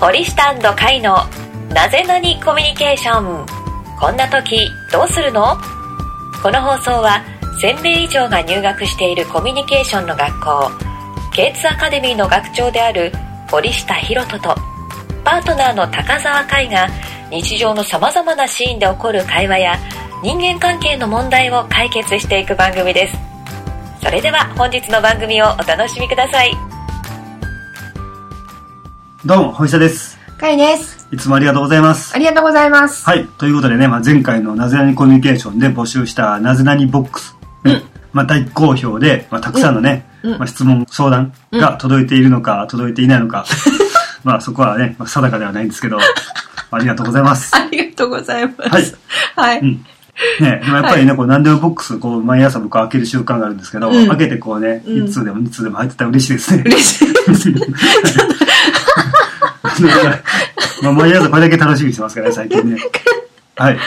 森下甲斐のなぜなにコミュニケーション。こんな時どうするの？この放送は1000名以上が入学しているコミュニケーションの学校。K2 アカデミーの学長である森下博人とパートナーの高澤海が日常のさまざまなシーンで起こる会話や人間関係の問題を解決していく番組です。それでは本日の番組をお楽しみください。どうも、堀下です。かいです。いつもありがとうございます。ありがとうございます。はい。ということでね、まあ、前回のなぜなにコミュニケーションで募集したなぜなにボックス。うんまあ、大好評で、まあ、たくさんのね、うんまあ、質問、相談が届いているのか、届いていないのか。まあ、そこはね、まあ、定かではないんですけど、ありがとうございます。ありがとうございます。はい。はい。うん。ね、でもやっぱりね、こう、何でもボックス、こう、毎朝僕開ける習慣があるんですけど、うん開けてこうね、うん1通でも2通でも入ってたら嬉しいですね。嬉しい まあ、毎朝これだけ楽しみにしてますからね、最近ね。はい。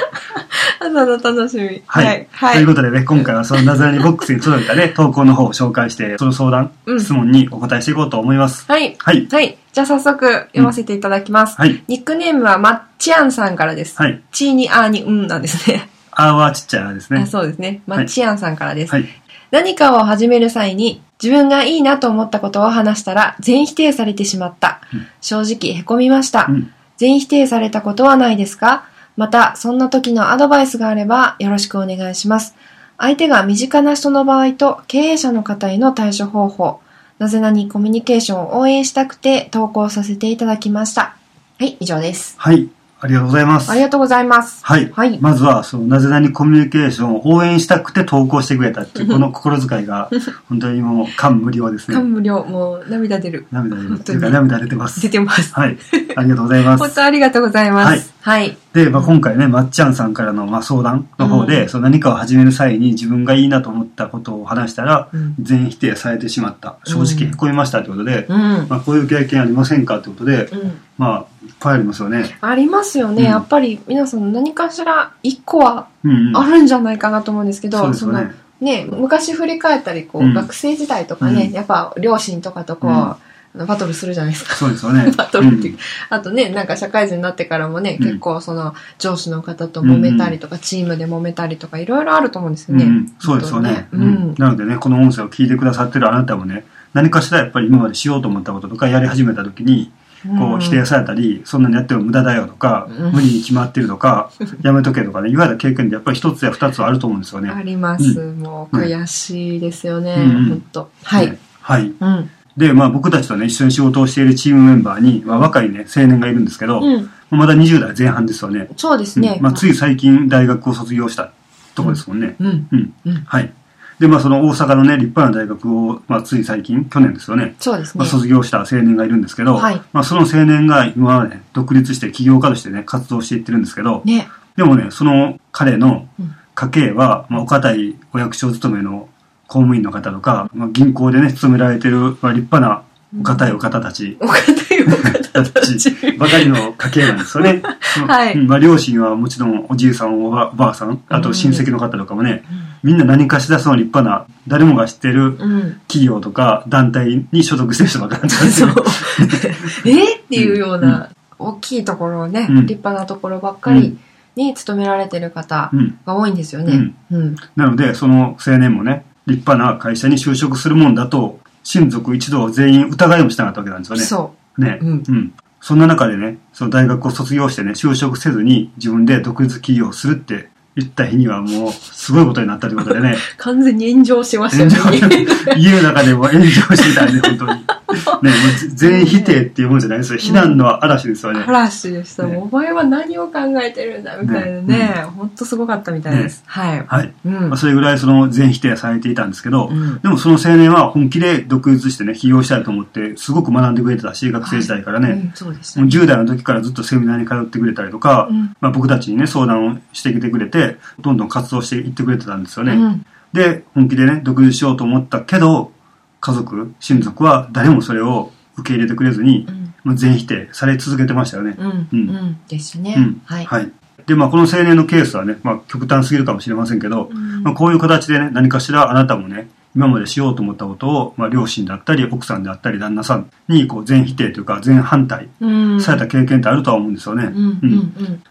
朝の楽しみ。はい。はい。ということでね、今回はそのなぜなにボックスに届いたね、投稿の方を紹介して、その相談、うん質問にお答えしていこうと思います。はい。はい。はい。じゃあ早速読ませていただきます。はい。ニックネームはまっちゃんさんからです。はい。ちーにあーにうんなんですね。あーはちっちゃいですねあ。そうですね。まっちゃんさんからです。はい。何かを始める際に自分がいいなと思ったことを話したら全否定されてしまった。うん正直へこみました。うん。全否定されたことはないですか？また、そんな時のアドバイスがあればよろしくお願いします。相手が身近な人の場合と経営者の方への対処方法、なぜなにコミュニケーションを応援したくて投稿させていただきました。はい、以上です。はい。ありがとうございます。ありがとうございます。はい。はいまずは、その、なぜなにコミュニケーションを応援したくて投稿してくれたっていう、この心遣いが、本当にもう、感無量ですね。感無量、もう涙出る。涙出る。というか、涙出てます。出てます。はい。ありがとうございます。本当ありがとうございます。はい。で、まあ、今回ね、まっちゃんさんからの、まあ、相談の方で、うんその何かを始める際に自分がいいなと思ったことを話したら、うん全否定されてしまった。正直へこみましたということで、うん。まあ、こういう経験ありませんかということで、うん。まあ、いっぱいありますよね。ありますよね。うんやっぱり皆さん何かしら一個はうん、うん。あるんじゃないかなと思うんですけど、そうですよねのね、昔振り返ったり、こう、うん学生時代とかね、うんやっぱ両親とかとこう、うんあのバトルするじゃないですか。そうですよね。バトルっていううんあとね、なんか社会人になってからもね、うん結構その上司の方と揉めたりとか、チームで揉めたりとか、いろいろあると思うんですよね。うんうん、そうですよね、本当にうんなのでね、この音声を聞いてくださってるあなたもね、何かしらやっぱり今までしようと思ったこととかやり始めた時に、うん。こう否定されたり、そんなにやっても無駄だよとか、うん無理に決まってるとか、やめとけとかね、いわゆる経験でやっぱり一つや二つはあると思うんですよね。あります。うもう悔しいですよね。本当はい。ねはい。うん。で、まあ僕たちとね、一緒に仕事をしているチームメンバーに、まあ、若いね、青年がいるんですけど、うん。まだ20代前半ですよね。そうですね。うんまあつい最近大学を卒業したとこですもんね。うん。うん。うん。はい。で、まあその大阪のね、立派な大学を、まあつい最近、去年ですよね。そうですねまあ、。卒業した青年がいるんですけど、はいまあその青年が今はね、独立して起業家としてね、活動していってるんですけど、ね。でもね、その彼のうん家計は、まあ、お堅いお役所勤めの公務員の方とか、まあ、銀行でね、勤められてる、まあ、立派なお堅いお方たち、お堅いお方たち。ばかりの家系なんですよね。はいうんまあ、両親はもちろんおじいさん、おばおばあさん、あと親戚の方とかもね、みんな何かしらその立派な、誰もが知ってるうん。企業とか団体に所属してる人ばっかりなんですそよう。え？っていうような、大きいところをね、うん立派なところばっかりに勤められてる方うん。が多いんですよね。うん。なので、その青年もね、立派な会社に就職するもんだと、親族一同全員疑いもしなかったわけなんですよね。そね。うんうん。そんな中でね、その大学を卒業してね、就職せずに自分で独立起業するって言った日にはもう、すごいことになったということでね、う。完全に炎上しましたね。上、家の中でも炎上してたね、本当に。ね、もう全否定っていうもんじゃないですよ。非難の嵐ですよね。嵐でした。ねお前は何を考えてるんだみたいなね。ほんとすごかったみたいです。はい。はい。うんまあ、それぐらいその全否定されていたんですけど、うんでもその青年は本気で独立してね、起業したいと思って、すごく学んでくれてたし、学生時代からね、うんそうでしたもう10代の時からずっとセミナーに通ってくれたりとか、うんまあ、僕たちにね、相談をしてきてくれて、どんどん活動していってくれてたんですよね。うんで、本気でね、独立しようと思ったけど、家族、親族は誰もそれを受け入れてくれずに、うんまあ、全否定され続けてましたよね。うん。ううんん。ですねうん。はい。はい。で、まあ、この青年のケースはね、まあ、極端すぎるかもしれませんけど、うんまあ、こういう形でね、何かしらあなたもね、今までしようと思ったことを、まあ、両親であったり、奥さんであったり、旦那さんに、こう、全否定というか、全反対うん。された経験ってあるとは思うんですよね。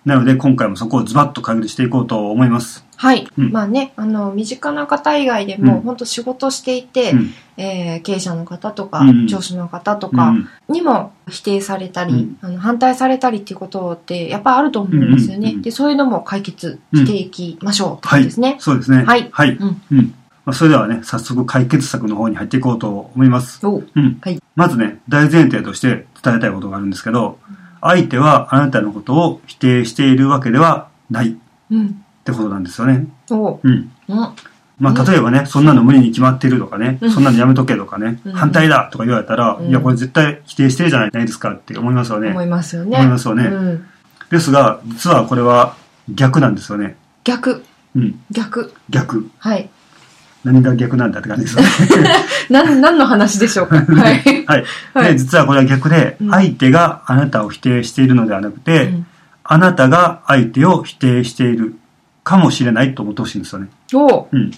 なので、今回もそこをズバッと解決していこうと思います。はい。うんまあね、あの、身近な方以外でも、うん本当仕事していて、うん。えー経営者の方とか、うん上司の方とかうん。にも否定されたり、うんあの反対されたりっていうことってやっぱあると思うんですよね。で、そういうのも解決していきましょうってこはい。とですね。そうですね。はいはい。うんうん。まあ、それではね、早速解決策の方に入っていこうと思います。おううん。はいまずね、大前提として伝えたいことがあるんですけど、相手はあなたのことを否定しているわけではないっうん。てことなんですよね。おううん。うん。まあ、例えばね、そんなの無理に決まってるとかね、うんそんなのやめとけとかね、うん反対だとか言われたら、うんいや、これ絶対否定してるじゃないですかって思いますよね。思いますよね。思いますよねうん。ですが、実はこれは逆なんですよね。逆、うん。逆。逆。はい。何が逆なんだって感じですよね。なん、何の話でしょうか？はい。はい。はいで、実はこれは逆で、うん相手があなたを否定しているのではなくて、うんあなたが相手を否定しているかもしれないと思ってほしいんですよね。おううん。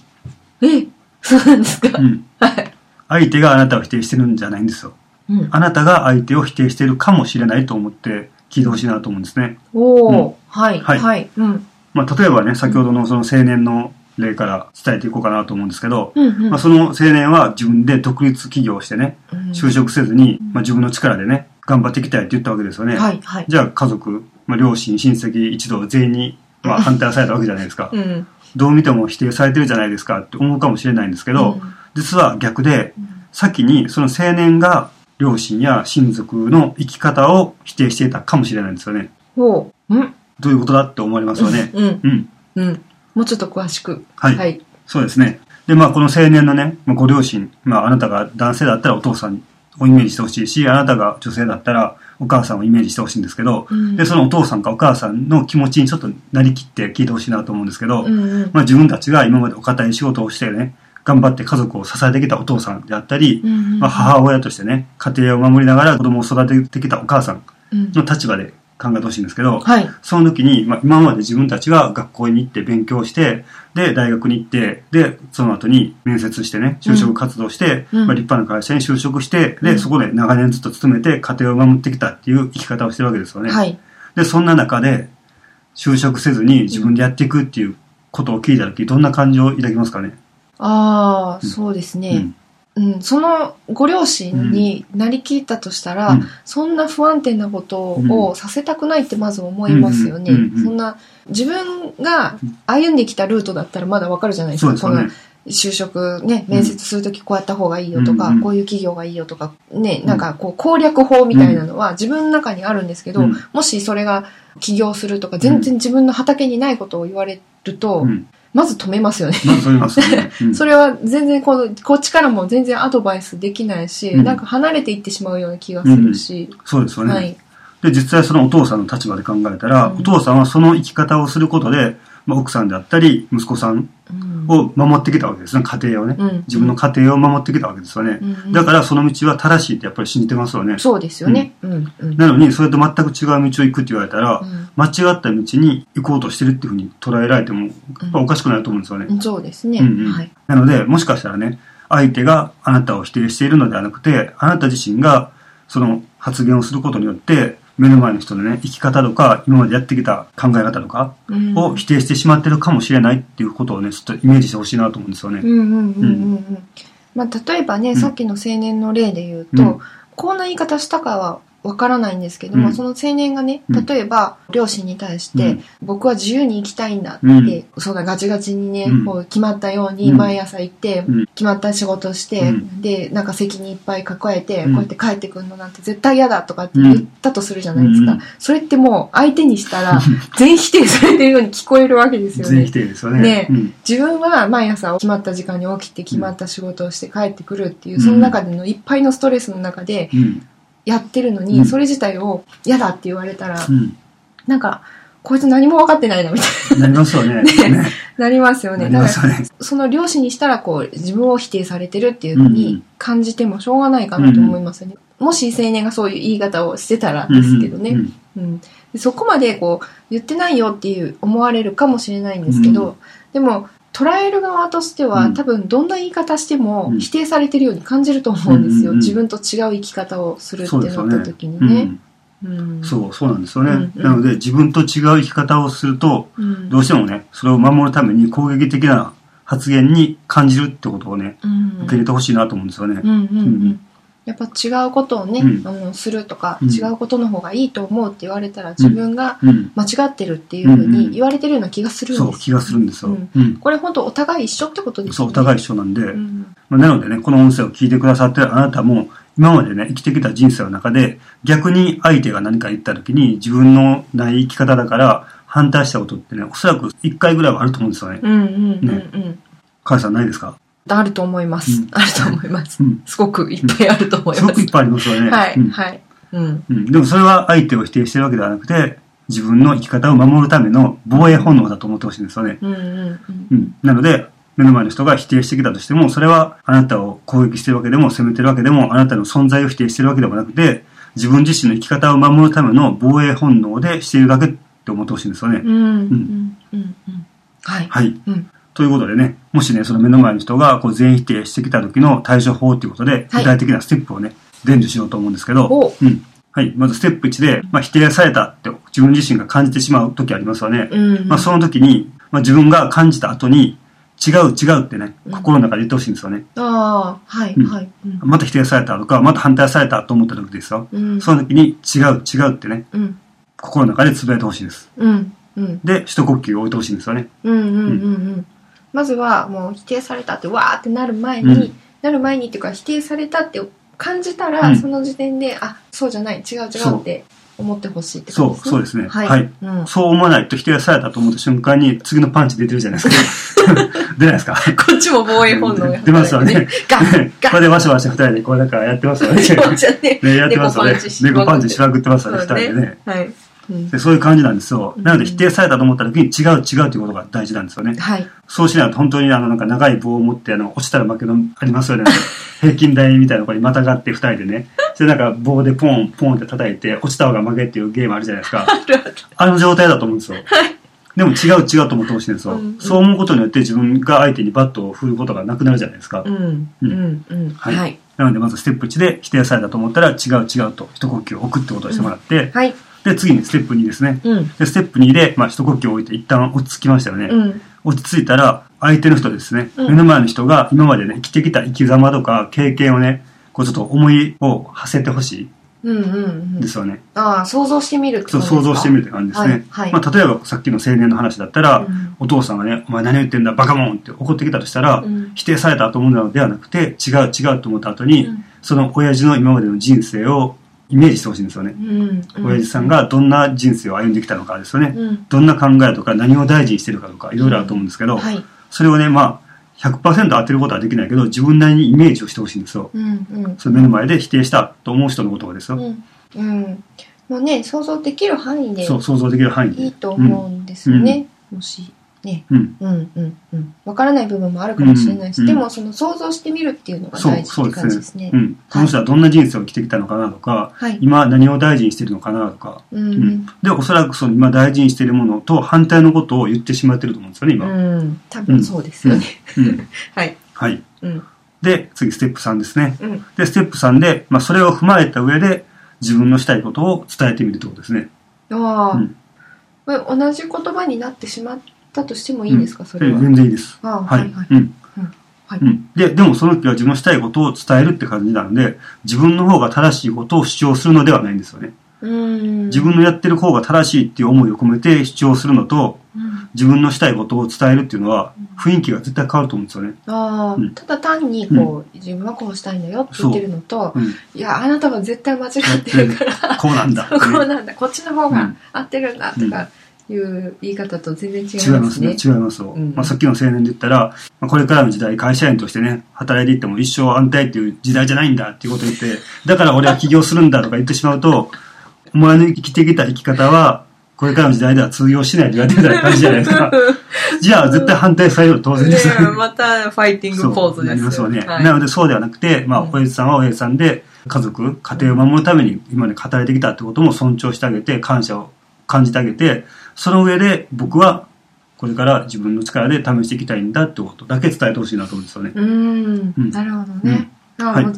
え、そうなんですか、うん。はい。相手があなたを否定してるんじゃないんですよ。うん。あなたが相手を否定しているかもしれないと思って聞いてほしいなと思うんですね。おうんお、はい。はいはい。うん。まあ、例えばね、先ほどのその青年の例から伝えていこうかなと思うんですけど、うん。うんまあ、その青年は自分で独立起業してね、うん就職せずに、まあ、自分の力でね、頑張っていきたいって言ったわけですよね。はい。はい。じゃあ家族、まあ、両親、親戚一同全員に、まあ、反対されたわけじゃないですか。うん。どう見ても否定されてるじゃないですかって思うかもしれないんですけど、実は逆で、先にその青年が両親や親族の生き方を否定していたかもしれないんですよね。ほう。うん。どういうことだって思われますよね。うん。うん。うん。もうちょっと詳しく。はいはい。そうですね。で、まあ、この青年のね、まあ、ご両親、まあ、あなたが男性だったらお父さんをイメージしてほしいし、あなたが女性だったらお母さんをイメージしてほしいんですけど、うんで、そのお父さんかお母さんの気持ちにちょっとなりきって聞いてほしいなと思うんですけど、うんうん。まあ、自分たちが今までお堅い仕事をしてね、頑張って家族を支えてきたお父さんであったり、うんうんまあ、母親としてね、家庭を守りながら子供を育ててきたお母さんの立場で考えてほしいんですけど、はい。その時に、まあ、今まで自分たちが学校に行って勉強して、で、大学に行って、で、その後に面接してね、就職活動して、うんまあ、立派な会社に就職して、で、うんそこで長年ずっと勤めて家庭を守ってきたっていう生き方をしてるわけですよね。はい。で、そんな中で、就職せずに自分でやっていくっていうことを聞いた時、どんな感情を抱きますかね？ああ、うんそうですね。うん。うん。そのご両親になりきったとしたら、うんそんな不安定なことをさせたくないってまず思いますよね。そんな、自分が歩んできたルートだったらまだわかるじゃないですか。すよねこの。就職ね、面接するときこうやった方がいいよとか、うんうんこういう企業がいいよとか、ね、なんかこう攻略法みたいなのは自分の中にあるんですけど、うんもしそれが起業するとか、全然自分の畑にないことを言われると、うん。まず止めますよね。まずそう言いますよね。うんそれは全然この、こっちからも全然アドバイスできないし、うんなんか離れていってしまうような気がするし、そうですよね。はい。で、実際そのお父さんの立場で考えたら、うんお父さんはその生き方をすることで、まあ、奥さんであったり、息子さんうんを守ってきたわけですね、家庭をね。うん自分の家庭を守ってきたわけですよね。うんだからその道は正しいってやっぱり信じてますよね。そうですよね。なのに、それと全く違う道を行くって言われたら、うん間違った道に行こうとしてるっていうふうに捉えられても、やっぱおかしくなると思うんですよね。うんそうですね。うんうんはい。なので、もしかしたらね、相手があなたを否定しているのではなくて、あなた自身がその発言をすることによって、目の前の人のね、生き方とか、今までやってきた考え方とかうんを否定してしまってるかもしれないっていうことをね、ちょっとイメージしてほしいなと思うんですよね。うんうんうんうんうん。まあ、例えばね、んさっきの青年の例で言うと、うんこんな言い方したかはわからないんですけども、うん。その青年がね、うん。例えば両親に対して、うん。僕は自由に生きたいんだって、うん。そんなガチガチにね、うん。こう決まったようにうん。毎朝行って、うん。決まった仕事をして、うん。で、なんか責任いっぱい抱えて、うん。こうやって帰ってくるのなんて絶対嫌だとかって言ったとするじゃないですか。うん。それってもう相手にしたら全否定されてるように聞こえるわけですよね。全否。定ですよね。ね。うん。自分は毎朝決まった時間に起きて決まった仕事をして帰ってくるっていう、うん。その中でのいっぱいのストレスの中でうん。やってるのに、うんそれ自体を嫌だって言われたら、うん。なんか、こいつ何も分かってないなみたいなりますよね。ねねなりますよね。なりだから、ますよね。その両親にしたらこう、自分を否定されてるっていうふううんに感じてもしょうがないかなと思いますよね。もし青年がそういう言い方をしてたらですけどね。うんそこまでこう言ってないよっていう思われるかもしれないんですけど、うんでも捉える側としては、うん。多分どんな言い方してもうん。否定されてるように感じると思うんですよ、うんうんうん。自分と違う生き方をするってなっそうですよね。た時にねうん。うんそうそうなんですよね、うんうん。なので自分と違う生き方をするとうん。どうしてもねそれを守るために攻撃的な発言に感じるってことをねうん。受け入れてほしいなと思うんですよね、うんうんううんんやっぱ違うことをね、うん。あのするとか、うん。違うことの方がいいと思うって言われたら自分がうん。間違ってるっていうふうに言われてるような気がするんですよ、そう気がするんですよ、これ本当お互い一緒ってことですよね。そうお互い一緒なんで、うんまあなのでねこの音声を聞いてくださってるあなたも今までね生きてきた人生の中で逆に相手が何か言った時に自分のない生き方だから反対したことってねおそらく1回ぐらいはあると思うんですよね。うんうんうんうん、母さんないですか？あると思います、うん。あると思います、うん。すごくいっぱいあると思います。すごくいっぱいありますよね。はい、うん。はい。うん。うん。でもそれは相手を否定してるわけではなくて、自分の生き方を守るための防衛本能だと思ってほしいんですよね。うんうん。なので、目の前の人が否定してきたとしても、それはあなたを攻撃してるわけでも、責めてるわけでも、あなたの存在を否定してるわけでもなくて、自分自身の生き方を守るための防衛本能でしているだけって思ってほしいんですよね。うんうんうんうん。はい。はい。うんということでね、もしね、その目の前の人がこう全否定してきた時の対処法ということで、はい具体的なステップをね、伝授しようと思うんですけど、おうん。はい。まずステップ1で、まあ、否定されたって自分自身が感じてしまう時ありますよね。うんうんまあ、その時に、まあ、自分が感じた後に、違う違うってね、うん心の中で言ってほしいんですよね。ああはいうんはいうんまた否定されたとか、また反対されたと思った時ですよ。うんその時に、違う違うってね、うん心の中でつぶやいてほしいです。うんうんで、一呼吸を置いてほしいんですよね。うんうんうんうんまずはもう否定されたってわーってなる前に、うんなる前にっていうか否定されたって感じたら、うんその時点であそうじゃない違う違そううって思ってほしいってそう、ことですねそうですね。はい、はい。うん、そう思わないと否定されたと思った瞬間に、次のパンチ出てるじゃないですか。出ないですか？こっちも防衛本能が 出ますよね。ガンガンこれでワシャワシャ二人でこうなんかやってますよね。ねね、やってますよね。猫パンチしまくってますよね、そう二人でね。はい、うんでそういう感じなんですよ。うんなので否定されたと思った時に違う違うということが大事なんですよね。はいそうしないと本当にあのなんか長い棒を持ってあの落ちたら負けのありますよね。平均台みたいなところにまたがって二人でね。それなんか棒でポンポンって叩いて落ちた方が負けっていうゲームあるじゃないですか。あの状態だと思うんですよ。でも違う違うと思ってほしいんですよ。うんそう思うことによって自分が相手にバットを振ることがなくなるじゃないですか。うんうんうんははいいなのでまずステップ1で否定されたと思ったら違う違うと一呼吸を置くってことをしてもらって、はいで次にステップ2ですね。うん。でステップ2で、まあ、一呼吸を置いて一旦落ち着きましたよね。うん。落ち着いたら相手の人ですね、うん。目の前の人が今までね生きてきた生き様とか経験をねこうちょっと思いを馳せてほしうんうんうん。いですよね、ああ想像してみるそう想像してみるって感じですね、はい。はい。まあ、例えばさっきの青年の話だったら、うん。お父さんがね「お前何言ってんだバカモン!」って怒ってきたとしたら、うん。否定されたと思うのではなくて違う違うと思った後に、うん。その親父の今までの人生をイメージしてほしいんですよね、うん。親父さんがどんな人生を歩んできたのかですよね、うん。どんな考えとか何を大事にしてるかとかいろいろあると思うんですけど、はい。それをね、まあ、100%当てることはできないけど、自分なりにイメージをしてほしいんですよ。うんうん。その目の前で否定したと思う人のことをですよ。うん。うん。もうね想像できる範囲でそう、想像できる範囲で。いいと思うんですよね、もしねうん。うんうんうんわからない部分もあるかもしれないし、うんでもその想像してみるっていうのが大事ってそうで感じですすね。ねうん。この人はどんな人生を生きてきたのかなとか、はい今何を大事にしてるのかなとか。うんううんん。で、おそらくその今大事にしているものと反対のことを言ってしまってると思うんですよね、今。うん多分そうですよね、うん。はいはい。うんで、次、ステップ3ですね。うんで、ステップ3で、まあ、それを踏まえた上で、自分のしたいことを伝えてみるってことですね。ああ、うん同じ言葉になってしまったとしてもいいんですか、それは、全然いいです。はい。はいはい。うん。はい。うん。で、でもその時は自分のしたいことを伝えるって感じなので、自分の方が正しいことを主張するのではないんですよね。うん。自分のやってる方が正しいっていう思いを込めて主張するのと、うん。自分のしたいことを伝えるっていうのは、雰囲気が絶対変わると思うんですよね。ああ、うん。ただ単にこう、自分はこうしたいんだよって言ってるのと、う。ん。いやあなたは絶対間違ってるから。こうなんだ。こなんだ。こっちの方がうん。合ってるんだとかいう言い方と全然違い違いまねますすね。違いますよ。うんまあ、さっきの青年で言ったら、まあ、これからの時代、会社員としてね、働いていっても一生安泰っていう時代じゃないんだっていうことを言って、だから俺は起業するんだとか言ってしまうと、お前の生きてきた生き方は、これからの時代では通用しないと言われてた感じじゃないですか。じゃあ絶対反対される当然です。またファイティングポーズですなりますよね。はいなのでそうではなくて、まあ、うん親父さんは親父さんで、家族、家庭を守るために今まで働いてきたってことも尊重してあげて、感謝を感じてあげて、その上で僕は、ここれから自分の力で試していきたいんだってことだけ伝えてほしいなと思うんですよね。うーんうんなるほどね。あはい伝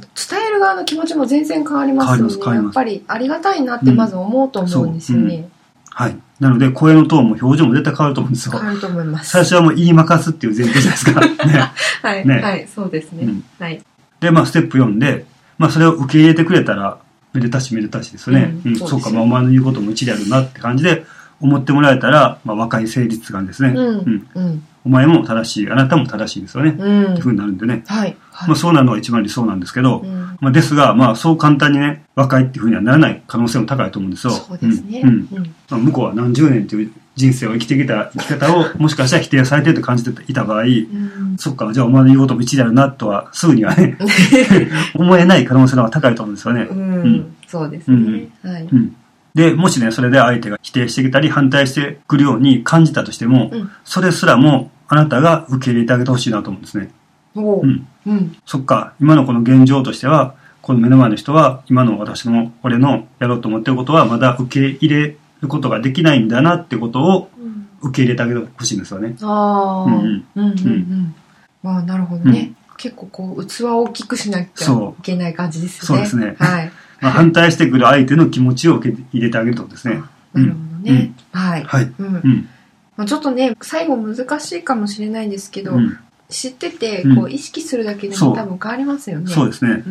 える側の気持ちも全然変わりますよね。変わります変わりますやっぱりありがたいなってまず思うと思うんですよね。はい。なので、声のトーンも表情も絶対変わると思うんですよ変。わると思います。最初はもう言いまかすっていう前提じゃないですか。ね。はい、ねはい、そうですね。うんはい。で、まあ、ステップ4で、まあ、それを受け入れてくれたら、めでたしめでたしですよね。うんうん、そうか、まあ、お前の言うことも一理あるなって感じで思ってもらえたら、まあ、若い誠実感ですね。うん、うんうん、お前も正しい、あなたも正しいですよね。ってうん。いうふうになるんでね。はい、はい。まあ、そうなるのが一番理想なんですけど、うんまあ、ですが、まあ、そう簡単にね、若いっていうふうにはならない可能性も高いと思うんですよ。そうですね。うん。うんうんまあ、向こうは何十年っていう人生を生きてきた生き方を、もしかしたら否定されてると感じていた場合、うんそっか、じゃあお前の言うことも一理あるなとは、すぐにはね、思えない可能性の方が高いと思うんですよね。うん、そうですね。はい。うん。で、もしね、それで相手が否定してきたり反対してくるように感じたとしても、うんそれすらもあなたが受け入れてあげてほしいなと思うんですね。おううん。うん、そっか、今のこの現状としては、この目の前の人は、今の私の、俺のやろうと思ってることは、まだ受け入れることができないんだなってことをうん。受け入れてあげてほしいんですよね。ああ、ううんん、うん、うん、うん。まあ、なるほどね。結構こう、器を大きくしなきゃいけない感じですね。そうですねはい。まあ、反対してくる相手の気持ちを受け入れてあげるってことですね。なるほどね。はい。はい。うんうん。まあ、ちょっとね、最後難しいかもしれないんですけど、うん。知ってて、うんこう、意識するだけでも多分変わりますよね。そうですね。う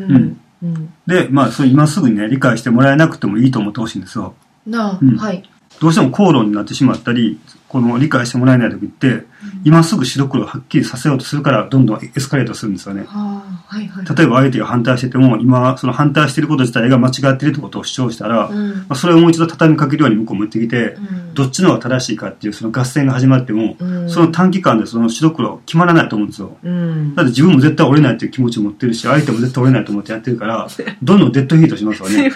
うん。で、まあ、それ今すぐにね、理解してもらえなくてもいいと思ってほしいんですよ。なあ、うんはい。どうしても口論になってしまったり、この理解してもらえない時って、今すぐ白黒をはっきりさせようとするから、どんどんエスカレートするんですよね。はいはい。例えば相手が反対してても、今、その反対してること自体が間違ってるってことを主張したら、まうん。あ、それをもう一度畳みかけるように向こうも言ってきて、うんどっちの方が正しいかっていうその合戦が始まっても、うんその短期間でその白黒決まらないと思うんですよ。うんだって自分も絶対折れないっていう気持ちを持ってるし、相手も絶対折れないと思ってやってるから、どんどんデッドヒートしますよね。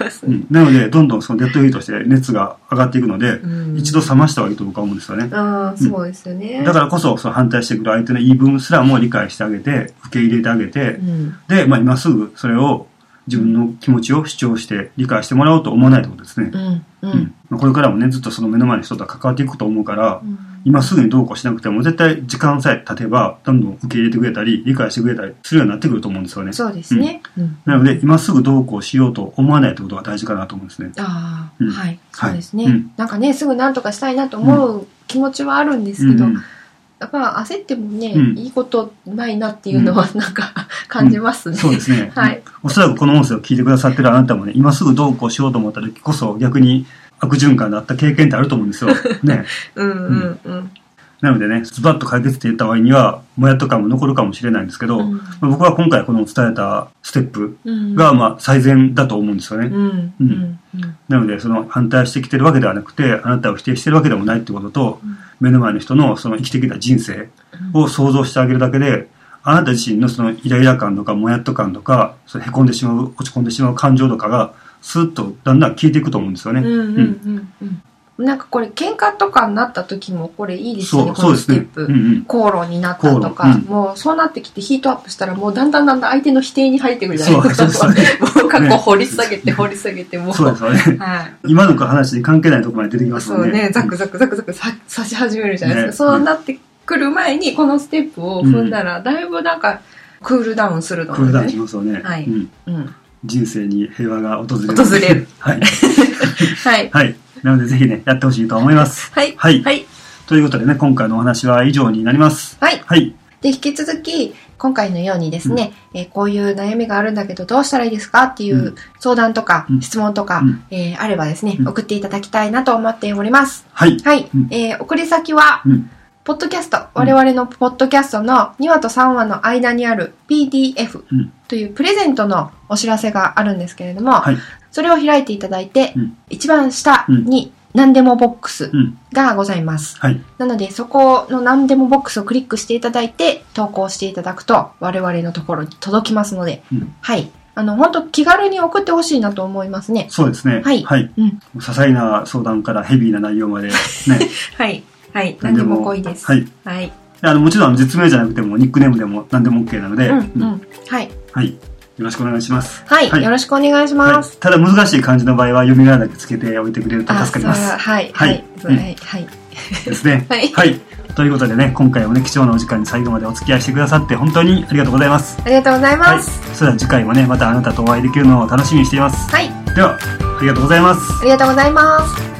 なので、どんどんそのデッドヒートして熱が上がっていくので、うん一度冷ました方がいいと僕は思うんですよね。ああ、そうですよね。だからこそ、その反対してくる相手の言い分すらも理解してあげて、受け入れてあげてう、ん。で、まあ今すぐそれを自分の気持ちを主張して理解してもらおうと思わないってことですねう。ん。ううんん。まあこれからもね、ずっとその目の前の人とは関わっていくと思うから、うん今すぐにどうこうしなくても、絶対時間さえ経てば、どんどん受け入れてくれたり、理解してくれたりするようになってくると思うんですよね。そうですね。うん。なので、今すぐどうこうしようと思わないってことが大事かなと思うんですね。ああ、うんはい。そうですね、なんかね、すぐなんとかしたいなと思う気持ちはあるんですけど、うんやっぱ焦ってもね、うんいいことないなっていうのはなんか感じますね。そうですね。はい。おそらくこの音声を聞いてくださってるあなたもね、今すぐどうこうしようと思った時こそ逆に悪循環だった経験ってあると思うんですよ。ね。うんうんうん。なのでね、ズバッと解決って言った場合には、もやっと感も残るかもしれないんですけど、うん。まあ僕は今回この伝えたステップうん。が、まあ、最善だと思うんですよね。うん。うん。うん。なので、その反対してきてるわけではなくて、あなたを否定してるわけでもないってことと、目の前の人のその生きてきた人生を想像してあげるだけで、あなた自身のそのイライラ感とか、もやっと感とか、その凹んでしまう、落ち込んでしまう感情とかが、スーッとだんだん消えていくと思うんですよね。うん。うん。うん。うんなんかこれ喧嘩とかになった時もこれいいですよね、このステッ。プ。うんうん。口論になったとか、うんもうそうなってきてヒートアップしたらもうだんだんだんだん相手の否定に入ってくるじゃないですか。そうそうですもう過去掘り下げて掘り下げてもう。そうですよね。はい。今の話に関係ないところまで出てきますもんね。そうね、ザクザクザクザクさ刺し始めるじゃないですか。ねそうなってくる前にこのステップを踏んだら、だいぶなんかクールダウンするとクールダウンし。ますよね。はいうんうん。人生に平和が訪れる。訪れる。はい。はい。はい。なのでぜひね、やってほしいと思います。はい。はいはい。ということでね、今回のお話は以上になります。はい。はい。で、引き続き、今回のようにですね、えーこういう悩みがあるんだけどどうしたらいいですかっていううん相談とか、うん質問とか、うんえーあればですね、うん送っていただきたいなと思っております。はい。はい。うんえー送り先は、うん。ポッドキャスト、我々のポッドキャストの2話と3話の間にある PDF うん。というプレゼントのお知らせがあるんですけれども、はい。それを開いていただいて、うん一番下に何でもボックスうん。がございます。はい。なので、そこの何でもボックスをクリックしていただいて、投稿していただくと、我々のところに届きますので、うんはい。あの、本当気軽に送ってほしいなと思いますね。そうですね。はいはい。うん。些細な相談からヘビーな内容まで、ね。はい。はい。何でも濃いです。はい。はい。であの、もちろんあの実名じゃなくても、ニックネームでも何でも OK なので、うん。ううんん。はい。はい。よろしくお願いします。はい。はいよろしくお願いします。はい、ただ難しい漢字の場合は読み仮名だけつけておいてくれるとあ、助かります。ははい。はいはい。はい。はい。ですね。はいはい。ということでね、今回もね、貴重なお時間に最後までお付き合いしてくださって本当にありがとうございます。ありがとうございはい。ます。それでは次回もね、またあなたとお会いできるのを楽しみにしています。はい。では、ありがとうございます。ありがとうございます。